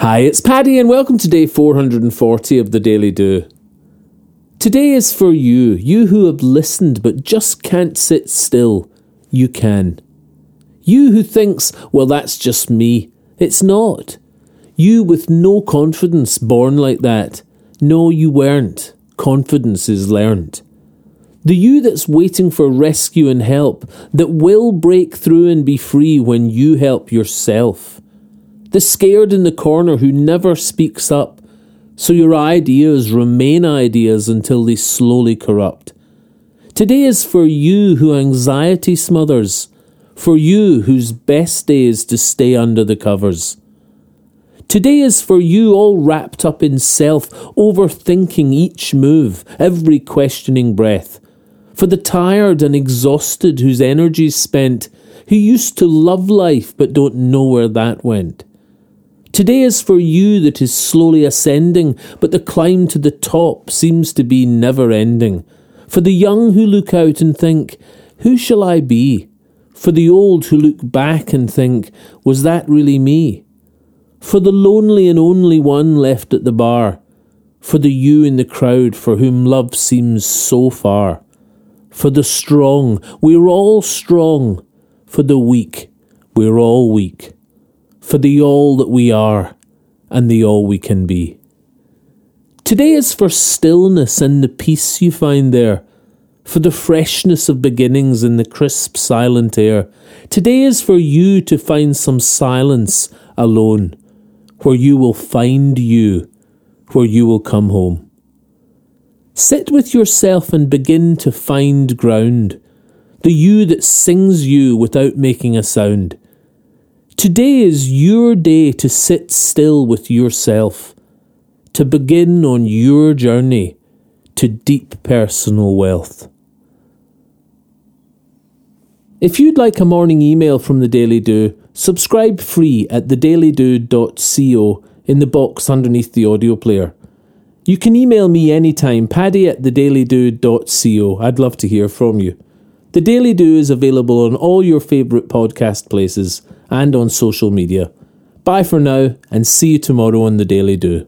Hi, it's Paddy, and welcome to day 440 of the Daily Do. Today is for you, you who have listened but just can't sit still. You can. You who thinks, well, that's just me. It's not. You with no confidence, born like that. No, you weren't. Confidence is learned. The you that's waiting for rescue and help, that will break through and be free when you help yourself the scared in the corner who never speaks up, so your ideas remain ideas until they slowly corrupt. Today is for you who anxiety smothers, for you whose best day is to stay under the covers. Today is for you all wrapped up in self, overthinking each move, every questioning breath. For the tired and exhausted whose energy's spent, who used to love life but don't know where that went. Today is for you that is slowly ascending, but the climb to the top seems to be never ending. For the young who look out and think, Who shall I be? For the old who look back and think, Was that really me? For the lonely and only one left at the bar. For the you in the crowd for whom love seems so far. For the strong, we're all strong. For the weak, we're all weak for the all that we are and the all we can be. Today is for stillness and the peace you find there, for the freshness of beginnings in the crisp, silent air. Today is for you to find some silence alone, where you will find you, where you will come home. Sit with yourself and begin to find ground, the you that sings you without making a sound Today is your day to sit still with yourself, to begin on your journey to deep personal wealth. If you'd like a morning email from the Daily Do, subscribe free at thedailydo.co in the box underneath the audio player. You can email me anytime, paddy at thedailydo.co. I'd love to hear from you. The Daily Do is available on all your favourite podcast places and on social media. Bye for now, and see you tomorrow on The Daily Do.